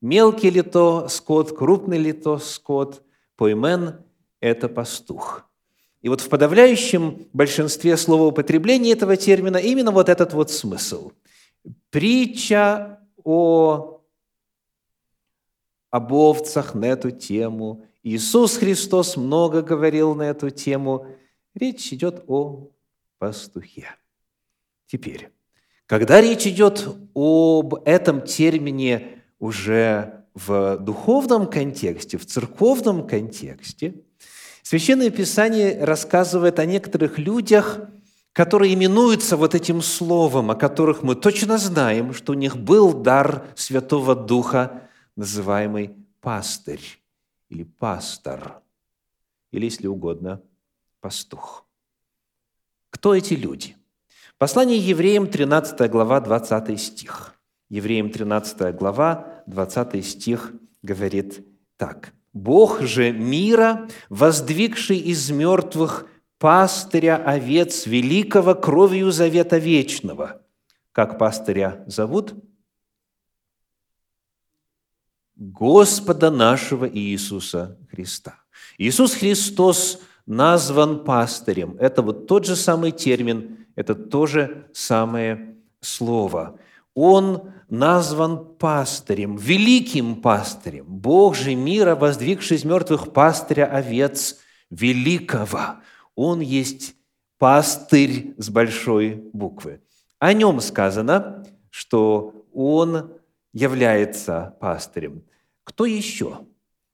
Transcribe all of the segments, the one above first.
мелкий ли то скот, крупный ли то скот, поймен – это пастух. И вот в подавляющем большинстве словоупотребления этого термина именно вот этот вот смысл. Притча о, об овцах на эту тему. Иисус Христос много говорил на эту тему. Речь идет о пастухе. Теперь, когда речь идет об этом термине уже в духовном контексте, в церковном контексте, Священное Писание рассказывает о некоторых людях, которые именуются вот этим словом, о которых мы точно знаем, что у них был дар Святого Духа, называемый пастырь или пастор, или, если угодно, пастух. Кто эти люди? Послание евреям, 13 глава, 20 стих. Евреям 13 глава, 20 стих говорит так. Бог же мира, воздвигший из мертвых пастыря овец великого кровью завета вечного. Как пастыря зовут? Господа нашего Иисуса Христа. Иисус Христос назван пастырем. Это вот тот же самый термин, это то же самое слово. Он назван пастырем, великим пастырем. Бог же мира, воздвигший из мертвых пастыря овец великого. Он есть пастырь с большой буквы. О нем сказано, что он является пастырем. Кто еще?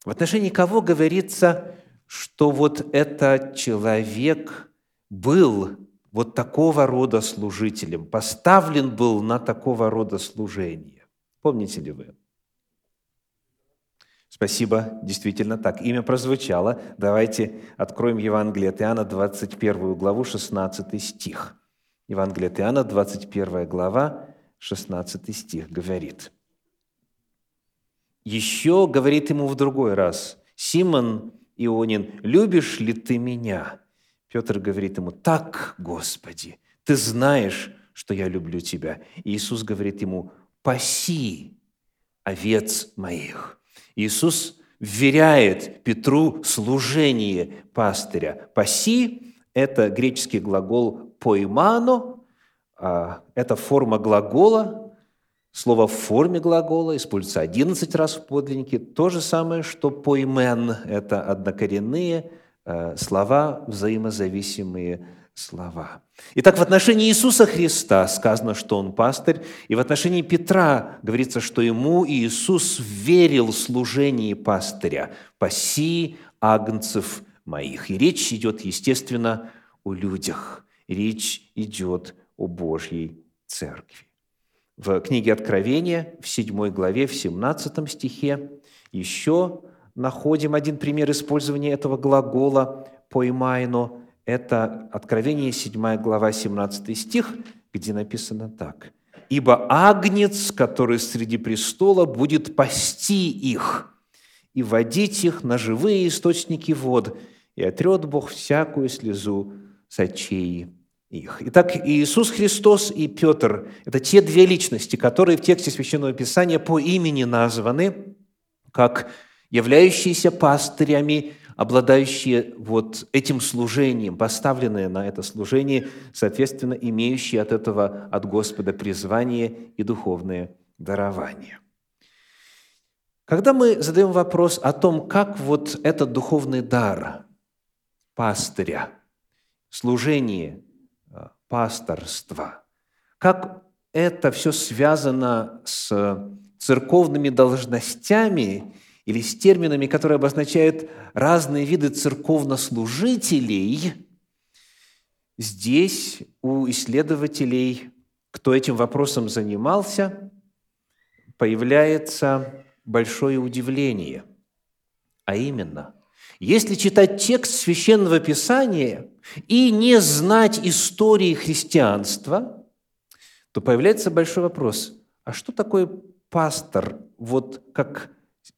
В отношении кого говорится, что вот этот человек был вот такого рода служителем, поставлен был на такого рода служение. Помните ли вы? Спасибо, действительно так. Имя прозвучало. Давайте откроем Евангелие от Иоанна, 21 главу, 16 стих. Евангелие от Иоанна, 21 глава, 16 стих говорит. Еще говорит ему в другой раз, «Симон Ионин, любишь ли ты меня?» Петр говорит ему, так, Господи, ты знаешь, что я люблю тебя. И Иисус говорит ему, паси овец моих. Иисус вверяет Петру служение пастыря. Паси – это греческий глагол «поимано», а, это форма глагола, слово в форме глагола используется 11 раз в подлиннике. То же самое, что «поймен» – это однокоренные – слова, взаимозависимые слова. Итак, в отношении Иисуса Христа сказано, что Он пастырь, и в отношении Петра говорится, что ему Иисус верил служении пастыря «паси агнцев моих». И речь идет, естественно, о людях. Речь идет о Божьей Церкви. В книге Откровения, в 7 главе, в 17 стихе, еще находим один пример использования этого глагола «поймайно». Это Откровение, 7 глава, 17 стих, где написано так. «Ибо агнец, который среди престола, будет пасти их и водить их на живые источники вод, и отрет Бог всякую слезу с очей их». Итак, Иисус Христос и Петр – это те две личности, которые в тексте Священного Писания по имени названы как являющиеся пастырями, обладающие вот этим служением, поставленные на это служение, соответственно, имеющие от этого от Господа призвание и духовное дарование. Когда мы задаем вопрос о том, как вот этот духовный дар пастыря, служение э, пасторства, как это все связано с церковными должностями или с терминами, которые обозначают разные виды церковнослужителей, здесь у исследователей, кто этим вопросом занимался, появляется большое удивление. А именно, если читать текст Священного Писания и не знать истории христианства, то появляется большой вопрос, а что такое пастор, вот как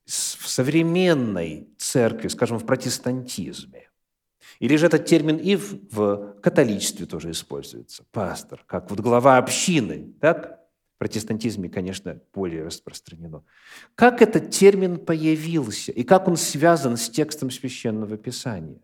в современной церкви, скажем, в протестантизме. Или же этот термин и в, католичестве тоже используется. Пастор, как вот глава общины, так? В протестантизме, конечно, более распространено. Как этот термин появился и как он связан с текстом Священного Писания?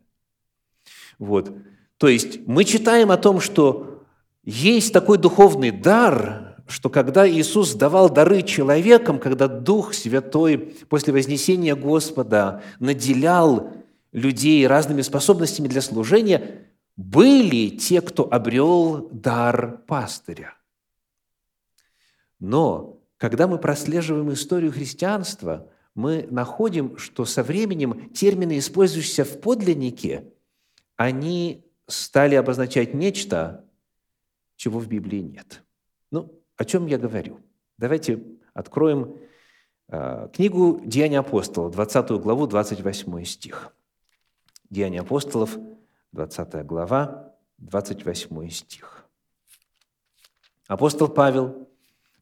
Вот. То есть мы читаем о том, что есть такой духовный дар, что когда Иисус давал дары человекам, когда Дух Святой после вознесения Господа наделял людей разными способностями для служения, были те, кто обрел дар пастыря. Но когда мы прослеживаем историю христианства, мы находим, что со временем термины, использующиеся в подлиннике, они стали обозначать нечто, чего в Библии нет. Ну, о чем я говорю? Давайте откроем э, книгу «Деяния апостолов», 20 главу, 28 стих. «Деяния апостолов», 20 глава, 28 стих. Апостол Павел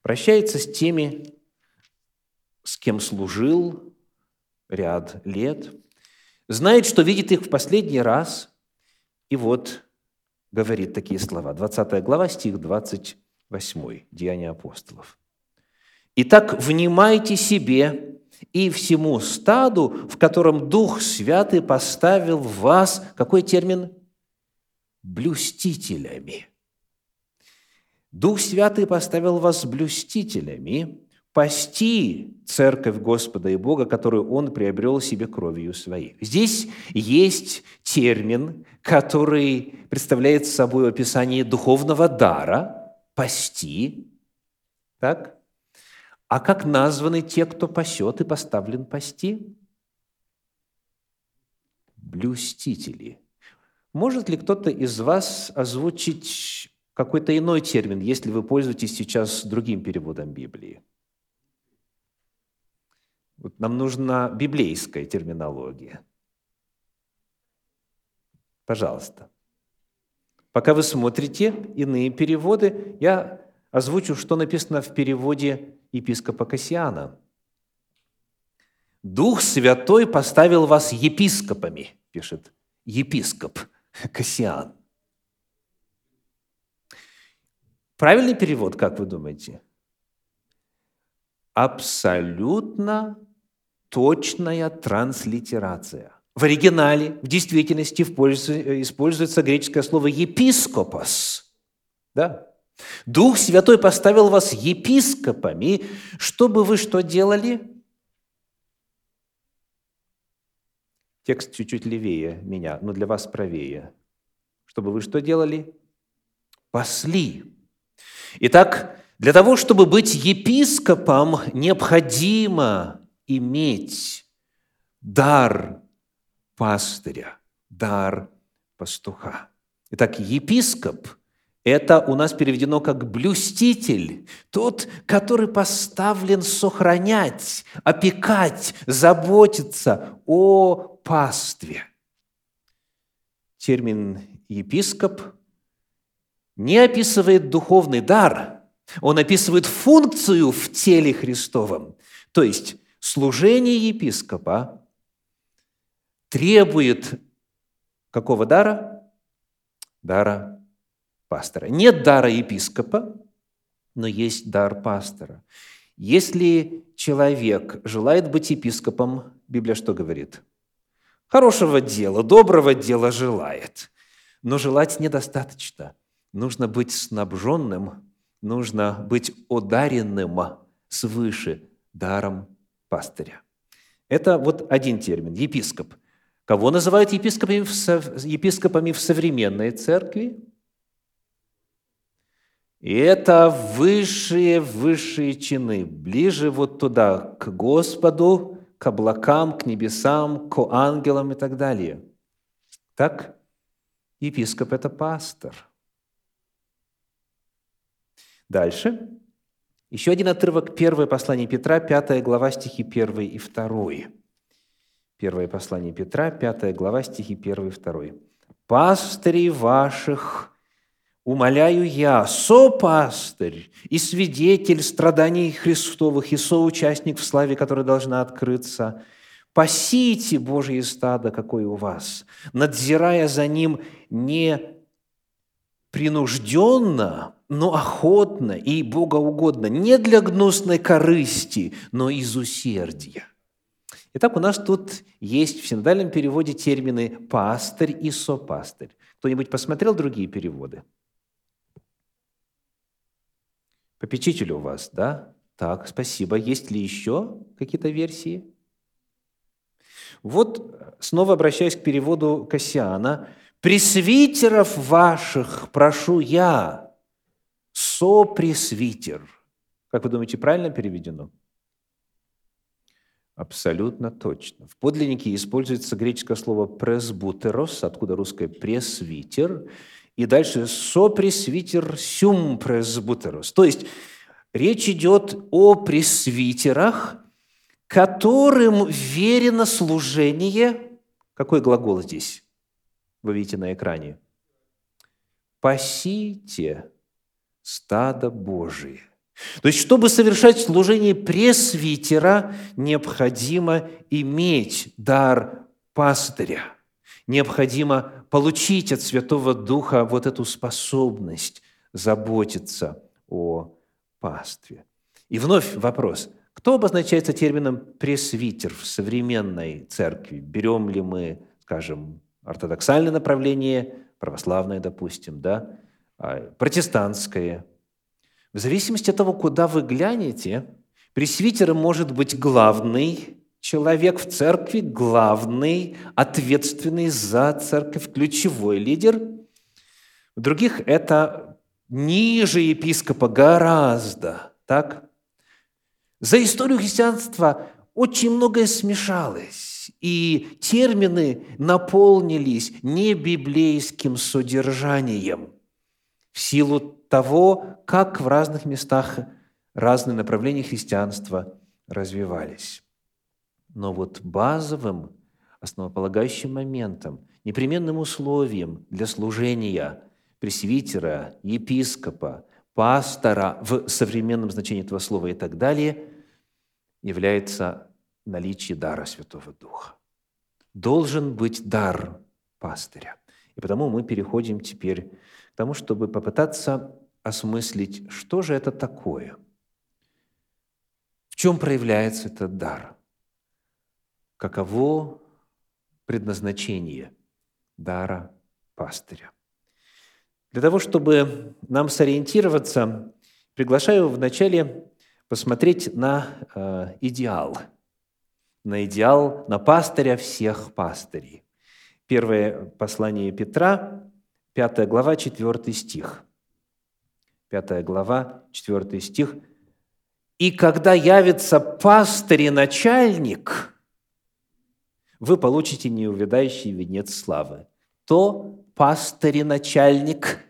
прощается с теми, с кем служил ряд лет, знает, что видит их в последний раз, и вот говорит такие слова. 20 глава, стих 28, Деяния апостолов. «Итак, внимайте себе и всему стаду, в котором Дух Святый поставил вас...» Какой термин? «Блюстителями». Дух Святый поставил вас блюстителями, пасти церковь Господа и Бога, которую Он приобрел себе кровью своей. Здесь есть термин, который представляет собой описание духовного дара – пасти. Так? А как названы те, кто пасет и поставлен пасти? Блюстители. Может ли кто-то из вас озвучить какой-то иной термин, если вы пользуетесь сейчас другим переводом Библии? Вот нам нужна библейская терминология. Пожалуйста. Пока вы смотрите иные переводы, я озвучу, что написано в переводе епископа Кассиана. «Дух Святой поставил вас епископами», пишет епископ Кассиан. Правильный перевод, как вы думаете? Абсолютно точная транслитерация. В оригинале, в действительности используется греческое слово «епископос». Да? Дух Святой поставил вас епископами, чтобы вы что делали? Текст чуть-чуть левее меня, но для вас правее. Чтобы вы что делали? Пасли. Итак, для того, чтобы быть епископом, необходимо иметь дар пастыря, дар пастуха. Итак, епископ – это у нас переведено как блюститель, тот, который поставлен сохранять, опекать, заботиться о пастве. Термин «епископ» не описывает духовный дар – он описывает функцию в теле Христовом. То есть служение епископа требует какого дара? Дара пастора. Нет дара епископа, но есть дар пастора. Если человек желает быть епископом, Библия что говорит? Хорошего дела, доброго дела желает. Но желать недостаточно. Нужно быть снабженным нужно быть одаренным свыше даром пастыря. Это вот один термин – епископ. Кого называют епископами в, епископами в современной церкви? И это высшие, высшие чины, ближе вот туда, к Господу, к облакам, к небесам, к ангелам и так далее. Так, епископ – это пастор – Дальше. Еще один отрывок, первое послание Петра, пятая глава, стихи 1 и 2. Первое послание Петра, пятая глава, стихи 1 и 2. «Пастырей ваших умоляю я, сопастырь и свидетель страданий Христовых и соучастник в славе, которая должна открыться, пасите Божье стадо, какое у вас, надзирая за ним не принужденно, но охотно и богоугодно, не для гнусной корысти, но из усердия. Итак, у нас тут есть в синодальном переводе термины «пастырь» и «сопастырь». Кто-нибудь посмотрел другие переводы? Попечитель у вас, да? Так, спасибо. Есть ли еще какие-то версии? Вот, снова обращаясь к переводу Кассиана, «Пресвитеров ваших прошу я, сопресвитер». Как вы думаете, правильно переведено? Абсолютно точно. В подлиннике используется греческое слово «пресбутерос», откуда русское «пресвитер», и дальше «сопресвитер сюм пресбутерос». То есть речь идет о пресвитерах, которым верено служение. Какой глагол здесь? Вы видите на экране. «Пасите стадо Божие». То есть, чтобы совершать служение пресвитера, необходимо иметь дар пастыря. Необходимо получить от Святого Духа вот эту способность заботиться о пастве. И вновь вопрос. Кто обозначается термином «пресвитер» в современной церкви? Берем ли мы, скажем, ортодоксальное направление, православное, допустим, да, а, протестантское – в зависимости от того, куда вы глянете, пресвитером может быть главный человек в церкви, главный, ответственный за церковь, ключевой лидер. У других это ниже епископа гораздо, так? За историю христианства очень многое смешалось, и термины наполнились небиблейским содержанием в силу того, как в разных местах разные направления христианства развивались. Но вот базовым, основополагающим моментом, непременным условием для служения пресвитера, епископа, пастора в современном значении этого слова и так далее является наличие дара Святого Духа. Должен быть дар пастыря. И потому мы переходим теперь тому, чтобы попытаться осмыслить, что же это такое, в чем проявляется этот дар, каково предназначение дара пастыря. Для того, чтобы нам сориентироваться, приглашаю вначале посмотреть на э, идеал, на идеал, на пастыря всех пастырей. Первое послание Петра, 5 глава, 4 стих – 5 глава, 4 стих. «И когда явится пастырь и начальник, вы получите неувядающий венец славы». То пастырь и начальник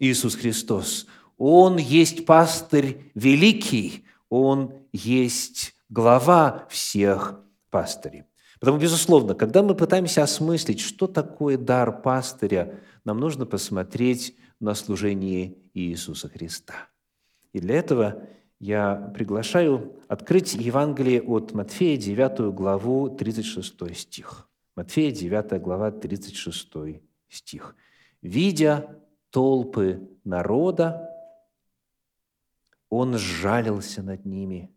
Иисус Христос. Он есть пастырь великий, Он есть глава всех пастырей. Потому, безусловно, когда мы пытаемся осмыслить, что такое дар пастыря, нам нужно посмотреть на служение Иисуса Христа. И для этого я приглашаю открыть Евангелие от Матфея, 9 главу, 36 стих. Матфея, 9 глава, 36 стих. «Видя толпы народа, он сжалился над ними,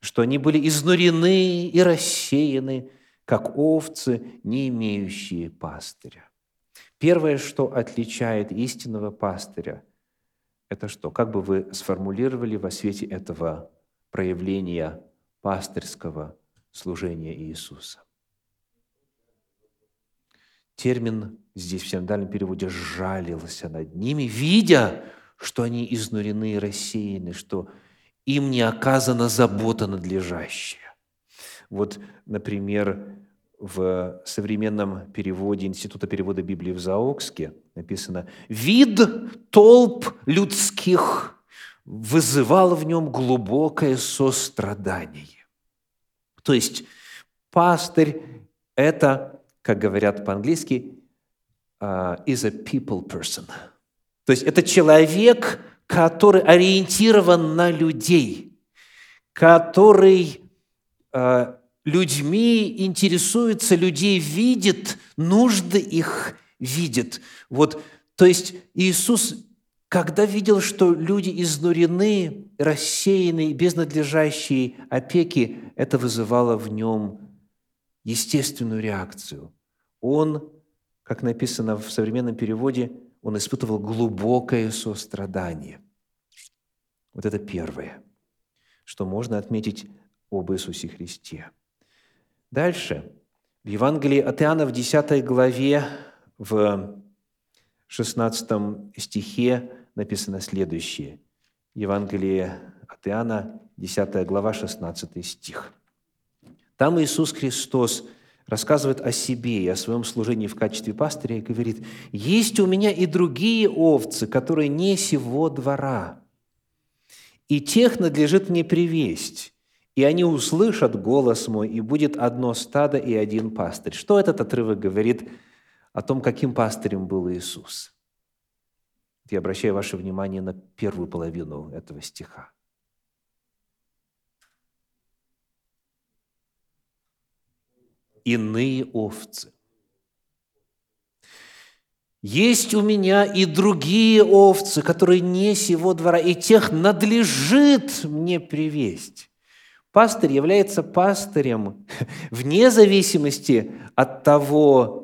что они были изнурены и рассеяны, как овцы, не имеющие пастыря. Первое, что отличает истинного пастыря, это что? Как бы вы сформулировали во свете этого проявления пастырского служения Иисуса? Термин здесь в синодальном переводе «сжалился над ними», видя, что они изнурены и рассеяны, что им не оказана забота надлежащая. Вот, например, в современном переводе Института перевода Библии в Заокске написано «Вид толп людских вызывал в нем глубокое сострадание». То есть пастырь – это, как говорят по-английски, uh, is a people person. То есть это человек, который ориентирован на людей, который uh, людьми интересуется, людей видит, нужды их видит. Вот, то есть Иисус когда видел, что люди изнурены, рассеяны, без надлежащей опеки, это вызывало в нем естественную реакцию. Он, как написано в современном переводе, он испытывал глубокое сострадание. Вот это первое, что можно отметить об Иисусе Христе. Дальше, в Евангелии от Иоанна в 10 главе, в 16 стихе написано следующее. Евангелие от Иоанна, 10 глава, 16 стих. Там Иисус Христос рассказывает о себе и о своем служении в качестве пастыря и говорит, «Есть у меня и другие овцы, которые не сего двора, и тех надлежит мне привесть, и они услышат голос мой, и будет одно стадо и один пастырь». Что этот отрывок говорит о том, каким пастырем был Иисус? Я обращаю ваше внимание на первую половину этого стиха. Иные овцы. Есть у меня и другие овцы, которые не сего двора, и тех надлежит мне привесть. Пастырь является пастырем вне зависимости от того,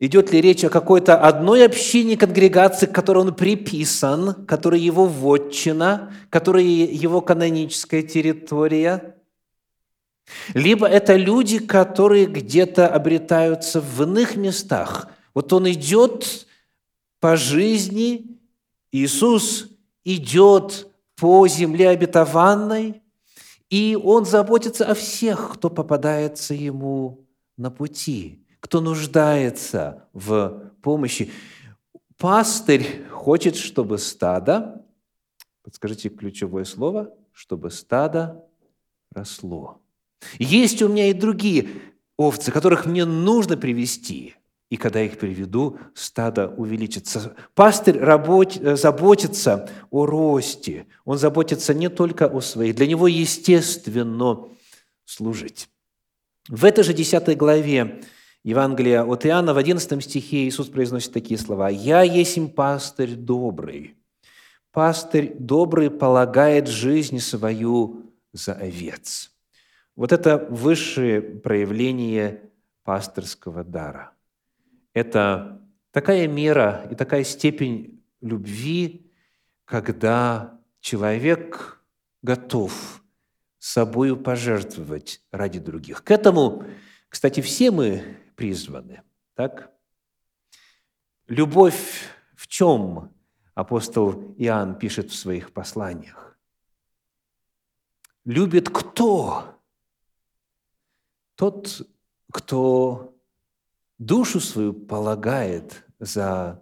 Идет ли речь о какой-то одной общине, конгрегации, к которой он приписан, которая его вотчина, которая его каноническая территория? Либо это люди, которые где-то обретаются в иных местах. Вот он идет по жизни, Иисус идет по земле обетованной, и он заботится о всех, кто попадается ему на пути кто нуждается в помощи. Пастырь хочет, чтобы стадо, подскажите ключевое слово, чтобы стадо росло. Есть у меня и другие овцы, которых мне нужно привести. И когда их приведу, стадо увеличится. Пастырь работ, заботится о росте. Он заботится не только о своих. Для него естественно служить. В этой же 10 главе Евангелия от Иоанна в 11 стихе Иисус произносит такие слова. «Я есть пастырь добрый. Пастырь добрый полагает жизнь свою за овец». Вот это высшее проявление пасторского дара. Это такая мера и такая степень любви, когда человек готов собою пожертвовать ради других. К этому, кстати, все мы призваны. Так? Любовь в чем апостол Иоанн пишет в своих посланиях? Любит кто? Тот, кто душу свою полагает за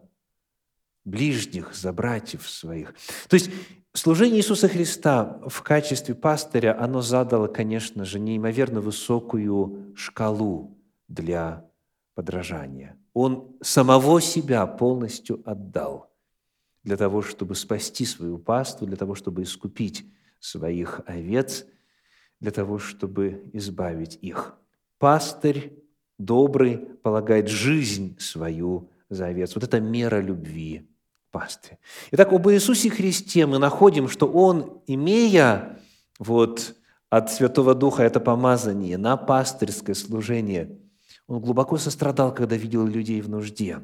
ближних, за братьев своих. То есть служение Иисуса Христа в качестве пастыря, оно задало, конечно же, неимоверно высокую шкалу для подражания. Он самого себя полностью отдал для того, чтобы спасти свою пасту, для того, чтобы искупить своих овец, для того, чтобы избавить их. Пастырь добрый полагает жизнь свою за овец. Вот это мера любви пастыря. Итак, об Иисусе Христе мы находим, что Он, имея вот от Святого Духа это помазание на пастырское служение – он глубоко сострадал, когда видел людей в нужде,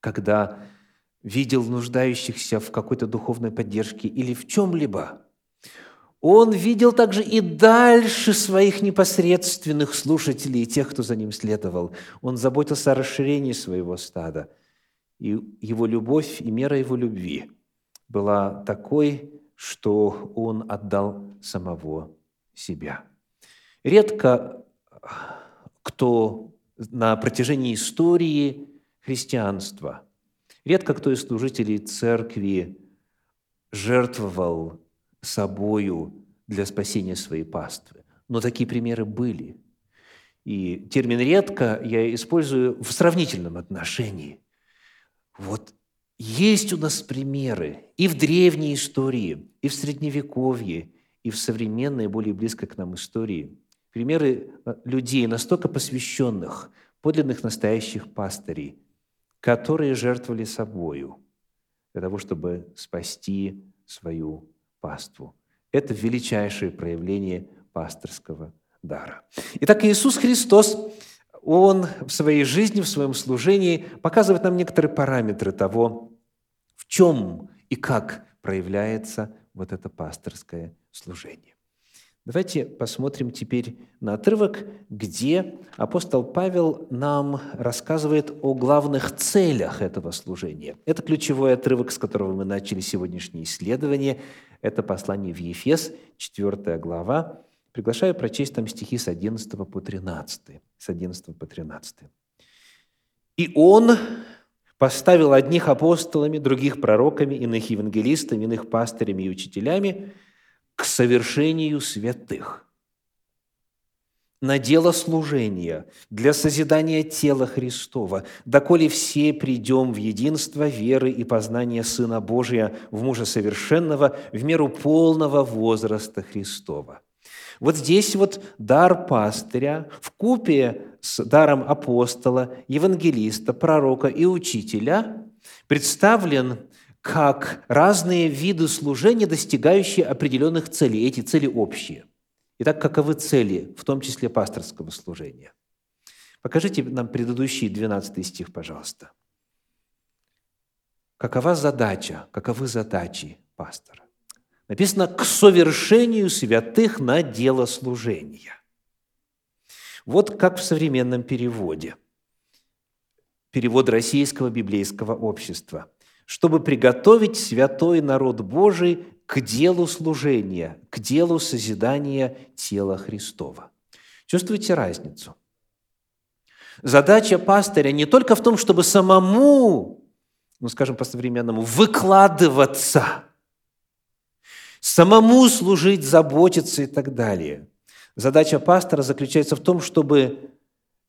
когда видел нуждающихся в какой-то духовной поддержке или в чем-либо. Он видел также и дальше своих непосредственных слушателей, тех, кто за ним следовал. Он заботился о расширении своего стада. И его любовь и мера его любви была такой, что он отдал самого себя. Редко кто на протяжении истории христианства, редко кто из служителей церкви жертвовал собою для спасения своей паствы. Но такие примеры были. И термин «редко» я использую в сравнительном отношении. Вот есть у нас примеры и в древней истории, и в Средневековье, и в современной, более близкой к нам истории – примеры э, людей, настолько посвященных, подлинных настоящих пастырей, которые жертвовали собою для того, чтобы спасти свою паству. Это величайшее проявление пасторского дара. Итак, Иисус Христос, Он в своей жизни, в своем служении показывает нам некоторые параметры того, в чем и как проявляется вот это пасторское служение. Давайте посмотрим теперь на отрывок, где апостол Павел нам рассказывает о главных целях этого служения. Это ключевой отрывок, с которого мы начали сегодняшнее исследование. Это послание в Ефес, 4 глава. Приглашаю прочесть там стихи с 11 по 13. С 11 по 13. «И он поставил одних апостолами, других пророками, иных евангелистами, иных пастырями и учителями – к совершению святых, на дело служения, для созидания тела Христова, доколе все придем в единство веры и познания Сына Божия, в мужа совершенного, в меру полного возраста Христова». Вот здесь вот дар пастыря в купе с даром апостола, евангелиста, пророка и учителя представлен как разные виды служения, достигающие определенных целей. Эти цели общие. Итак, каковы цели, в том числе пасторского служения? Покажите нам предыдущий 12 стих, пожалуйста. Какова задача, каковы задачи пастора? Написано «к совершению святых на дело служения». Вот как в современном переводе. Перевод Российского библейского общества – чтобы приготовить святой народ Божий к делу служения, к делу созидания тела Христова. Чувствуете разницу? Задача пастыря не только в том, чтобы самому, ну скажем по-современному, выкладываться, самому служить, заботиться и так далее. Задача пастора заключается в том, чтобы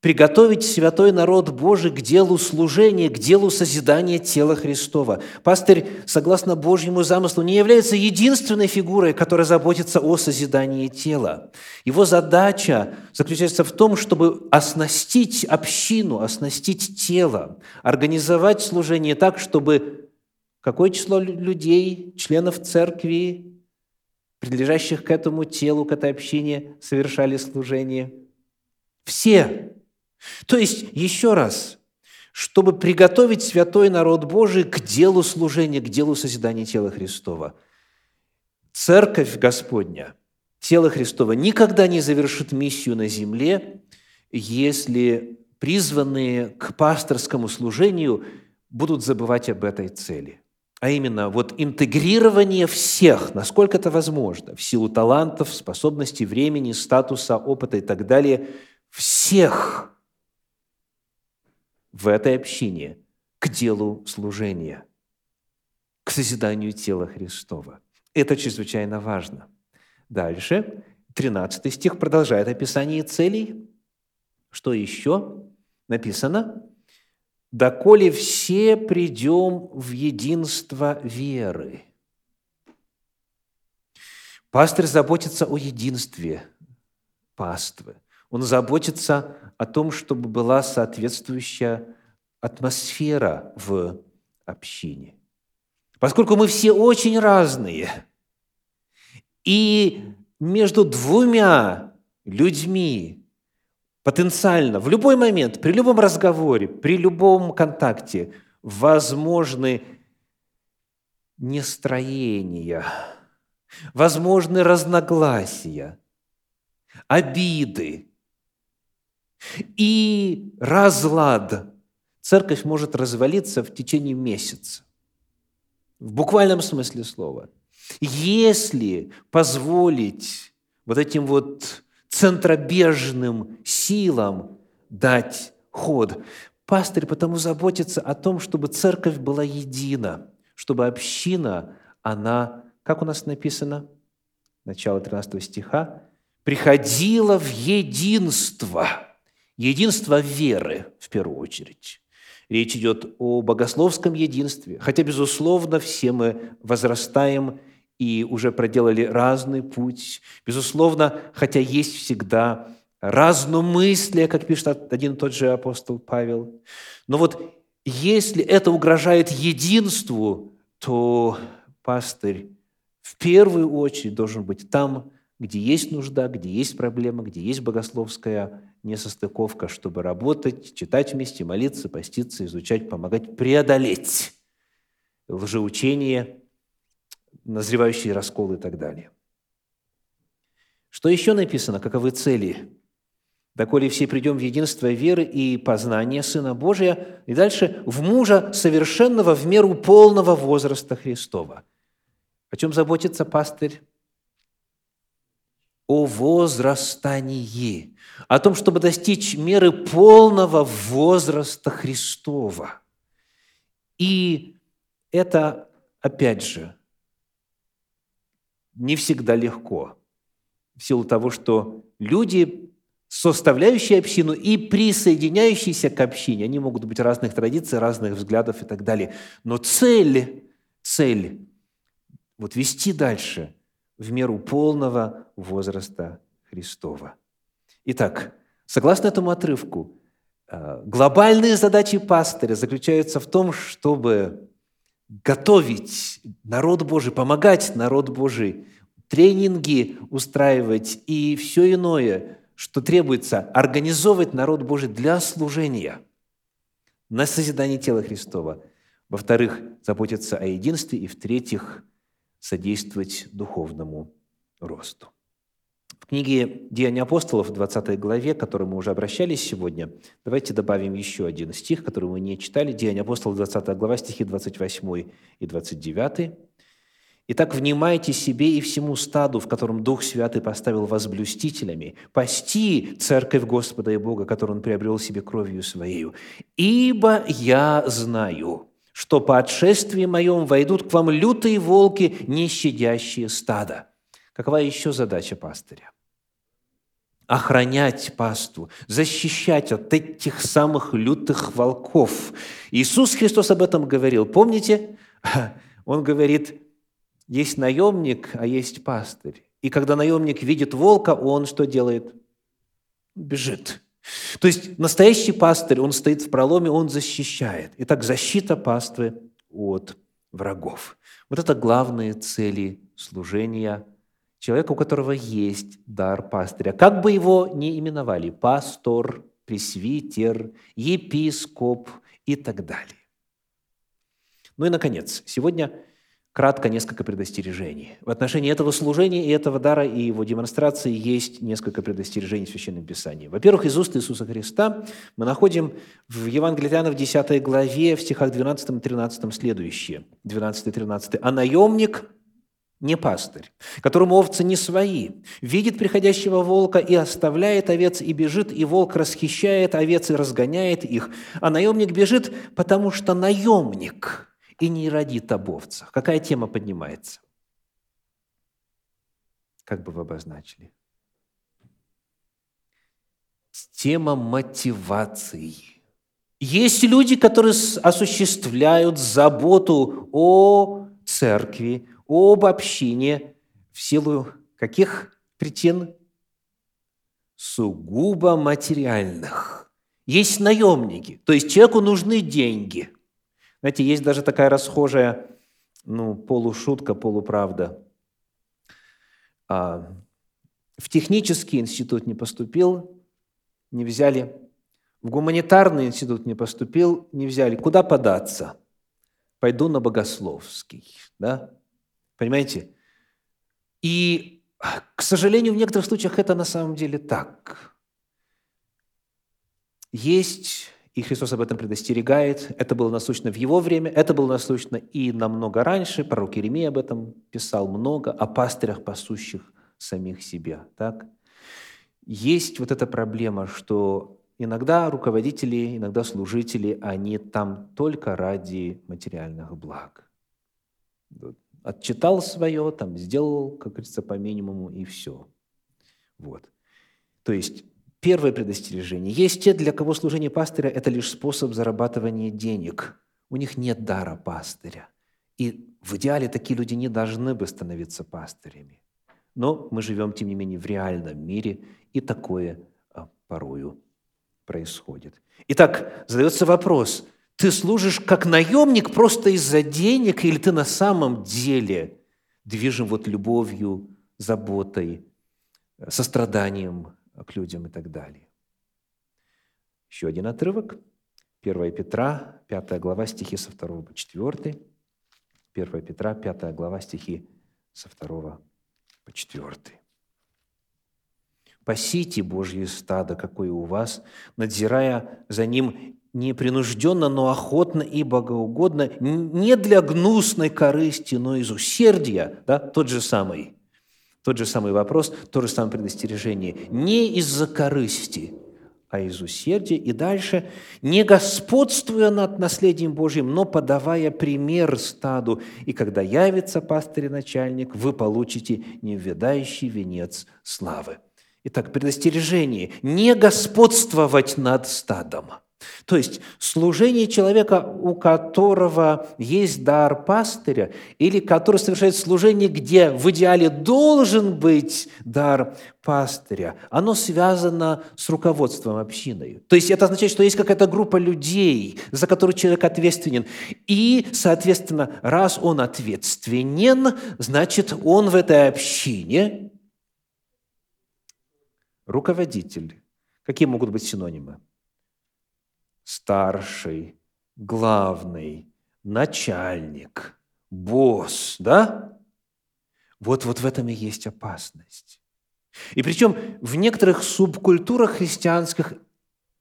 приготовить святой народ Божий к делу служения, к делу созидания тела Христова. Пастырь, согласно Божьему замыслу, не является единственной фигурой, которая заботится о созидании тела. Его задача заключается в том, чтобы оснастить общину, оснастить тело, организовать служение так, чтобы какое число людей, членов церкви, принадлежащих к этому телу, к этой общине, совершали служение? Все то есть, еще раз, чтобы приготовить святой народ Божий к делу служения, к делу созидания тела Христова. Церковь Господня, тело Христова, никогда не завершит миссию на земле, если призванные к пасторскому служению будут забывать об этой цели. А именно, вот интегрирование всех, насколько это возможно, в силу талантов, способностей, времени, статуса, опыта и так далее, всех в этой общине к делу служения, к созиданию тела Христова. Это чрезвычайно важно. Дальше, 13 стих продолжает описание целей. Что еще написано? «Доколе все придем в единство веры». Пастор заботится о единстве паствы – он заботится о том, чтобы была соответствующая атмосфера в общине. Поскольку мы все очень разные, и между двумя людьми потенциально в любой момент, при любом разговоре, при любом контакте возможны нестроения, возможны разногласия, обиды, и разлад. Церковь может развалиться в течение месяца. В буквальном смысле слова. Если позволить вот этим вот центробежным силам дать ход, пастырь потому заботится о том, чтобы церковь была едина, чтобы община, она, как у нас написано, начало 13 стиха, приходила в единство – Единство веры, в первую очередь. Речь идет о богословском единстве. Хотя, безусловно, все мы возрастаем и уже проделали разный путь. Безусловно, хотя есть всегда разномыслие, как пишет один и тот же апостол Павел. Но вот если это угрожает единству то пастырь в первую очередь должен быть там, где есть нужда, где есть проблема, где есть богословская несостыковка, чтобы работать, читать вместе, молиться, поститься, изучать, помогать, преодолеть лжеучение, назревающие расколы и так далее. Что еще написано? Каковы цели? «Доколе все придем в единство веры и познания Сына Божия». И дальше «в мужа совершенного в меру полного возраста Христова». О чем заботится пастырь? О возрастании, о том, чтобы достичь меры полного возраста Христова. И это, опять же, не всегда легко, в силу того, что люди, составляющие общину и присоединяющиеся к общине, они могут быть разных традиций, разных взглядов и так далее. Но цель, цель вот вести дальше в меру полного возраста Христова. Итак, согласно этому отрывку, э, глобальные задачи пастыря заключаются в том, чтобы готовить народ Божий, помогать народ Божий, тренинги устраивать и все иное, что требуется, организовывать народ Божий для служения на созидание тела Христова. Во-вторых, заботиться о единстве. И в-третьих, содействовать духовному росту. В книге «Деяния апостолов» в 20 главе, к которой мы уже обращались сегодня, давайте добавим еще один стих, который мы не читали. «Деяния апостолов», 20 глава, стихи 28 и 29. «Итак, внимайте себе и всему стаду, в котором Дух Святый поставил вас блюстителями, пасти церковь Господа и Бога, которую Он приобрел себе кровью Своею. Ибо я знаю, что по отшествии моем войдут к вам лютые волки, не щадящие стада». Какова еще задача пастыря? охранять пасту, защищать от этих самых лютых волков. Иисус Христос об этом говорил. Помните? Он говорит, есть наемник, а есть пастырь. И когда наемник видит волка, он что делает? Бежит. То есть настоящий пастырь, он стоит в проломе, он защищает. Итак, защита паствы от врагов. Вот это главные цели служения человека, у которого есть дар пастыря. Как бы его ни именовали, пастор, пресвитер, епископ и так далее. Ну и, наконец, сегодня кратко несколько предостережений. В отношении этого служения и этого дара и его демонстрации есть несколько предостережений в Священном Писании. Во-первых, из уст Иисуса Христа мы находим в Евангелии Иоанна в 10 главе, в стихах 12 и 13 следующее, 12 и 13. «А наемник – не пастырь, которому овцы не свои, видит приходящего волка и оставляет овец, и бежит, и волк расхищает овец и разгоняет их, а наемник бежит, потому что наемник и не родит об овцах. Какая тема поднимается? Как бы вы обозначили? Тема мотивации. Есть люди, которые осуществляют заботу о церкви, об общине в силу каких причин? Сугубо материальных. Есть наемники, то есть человеку нужны деньги. Знаете, есть даже такая расхожая ну, полушутка, полуправда. А, в технический институт не поступил, не взяли. В гуманитарный институт не поступил, не взяли. Куда податься? Пойду на богословский. Да? Понимаете? И, к сожалению, в некоторых случаях это на самом деле так. Есть, и Христос об этом предостерегает, это было насущно в Его время, это было насущно и намного раньше, пророк Иеремия об этом писал много, о пастырях, пасущих самих себя. Так? Есть вот эта проблема, что иногда руководители, иногда служители, они там только ради материальных благ отчитал свое, там, сделал, как говорится, по минимуму, и все. Вот. То есть, первое предостережение. Есть те, для кого служение пастыря – это лишь способ зарабатывания денег. У них нет дара пастыря. И в идеале такие люди не должны бы становиться пастырями. Но мы живем, тем не менее, в реальном мире, и такое а, порою происходит. Итак, задается вопрос, ты служишь как наемник просто из-за денег, или ты на самом деле движим вот любовью, заботой, состраданием к людям и так далее. Еще один отрывок. 1 Петра, 5 глава, стихи со 2 по 4. 1 Петра, 5 глава, стихи со 2 по 4. «Пасите Божье стадо, какое у вас, надзирая за ним непринужденно, но охотно и богоугодно, не для гнусной корысти, но из усердия, да, тот же самый, тот же самый вопрос, то же самое предостережение, не из-за корысти, а из усердия. И дальше, не господствуя над наследием Божьим, но подавая пример стаду. И когда явится пастырь и начальник, вы получите неведающий венец славы. Итак, предостережение – не господствовать над стадом – то есть служение человека, у которого есть дар пастыря, или который совершает служение, где в идеале должен быть дар пастыря, оно связано с руководством общиной. То есть это означает, что есть какая-то группа людей, за которую человек ответственен. И, соответственно, раз он ответственен, значит, он в этой общине руководитель. Какие могут быть синонимы? Старший, главный, начальник, босс, да? Вот, вот в этом и есть опасность. И причем в некоторых субкультурах христианских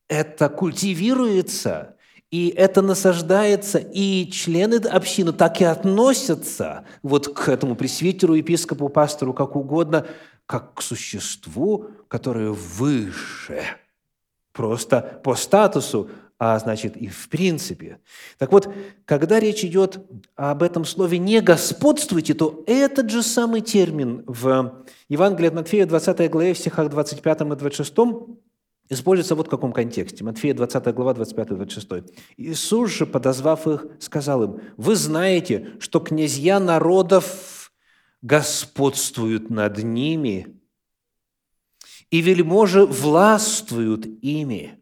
это культивируется, и это насаждается, и члены общины так и относятся вот к этому пресвитеру, епископу, пастору, как угодно, как к существу, которое выше, просто по статусу, а значит и в принципе. Так вот, когда речь идет об этом слове «не господствуйте», то этот же самый термин в Евангелии от Матфея, 20 главе, в стихах 25 и 26 используется вот в каком контексте. Матфея, 20 глава, 25-26. «Иисус же, подозвав их, сказал им, «Вы знаете, что князья народов господствуют над ними, и вельможи властвуют ими».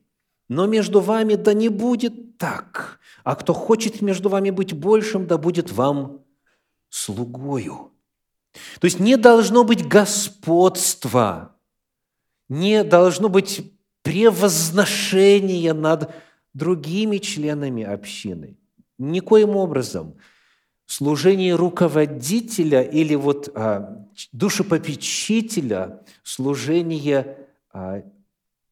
Но между вами да не будет так. А кто хочет между вами быть большим, да будет вам слугою. То есть не должно быть господства, не должно быть превозношения над другими членами общины. Никоим образом служение руководителя или вот а, душепопечителя, служение а,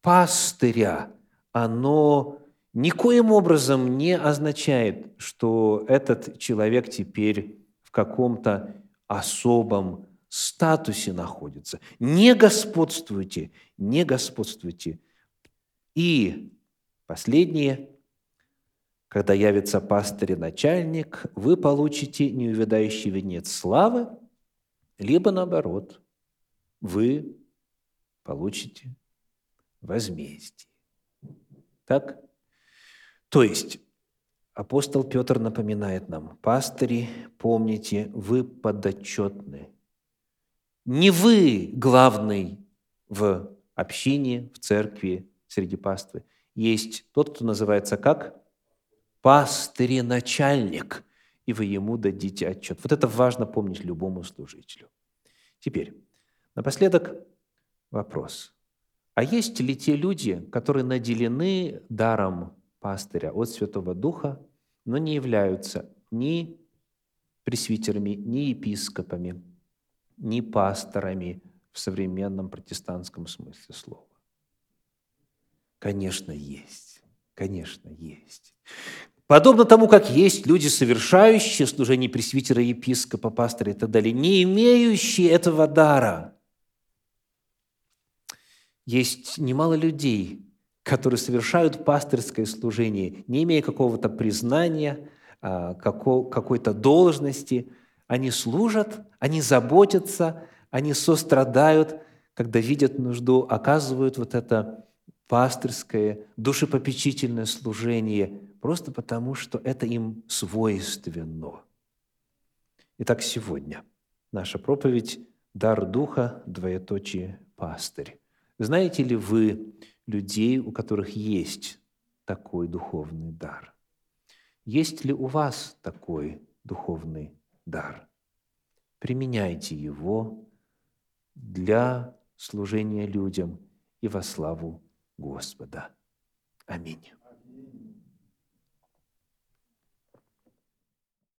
пастыря – оно никоим образом не означает, что этот человек теперь в каком-то особом статусе находится. Не господствуйте, не господствуйте. И последнее, когда явится пастырь и начальник, вы получите неувядающий венец славы, либо наоборот, вы получите возмездие. Так? То есть апостол Петр напоминает нам, пастыри, помните, вы подотчетны. Не вы главный в общине, в церкви, среди паствы. Есть тот, кто называется как? Пастыри-начальник, и вы ему дадите отчет. Вот это важно помнить любому служителю. Теперь, напоследок вопрос. А есть ли те люди, которые наделены даром пастыря от Святого Духа, но не являются ни пресвитерами, ни епископами, ни пасторами в современном протестантском смысле слова? Конечно, есть. Конечно, есть. Подобно тому, как есть люди, совершающие служение пресвитера, епископа, пастора и так далее, не имеющие этого дара – есть немало людей, которые совершают пастырское служение, не имея какого-то признания, а, какой-то должности. Они служат, они заботятся, они сострадают, когда видят нужду, оказывают вот это пастырское, душепопечительное служение, просто потому, что это им свойственно. Итак, сегодня наша проповедь «Дар Духа, двоеточие, пастырь». Знаете ли вы людей, у которых есть такой духовный дар? Есть ли у вас такой духовный дар? Применяйте его для служения людям и во славу Господа. Аминь.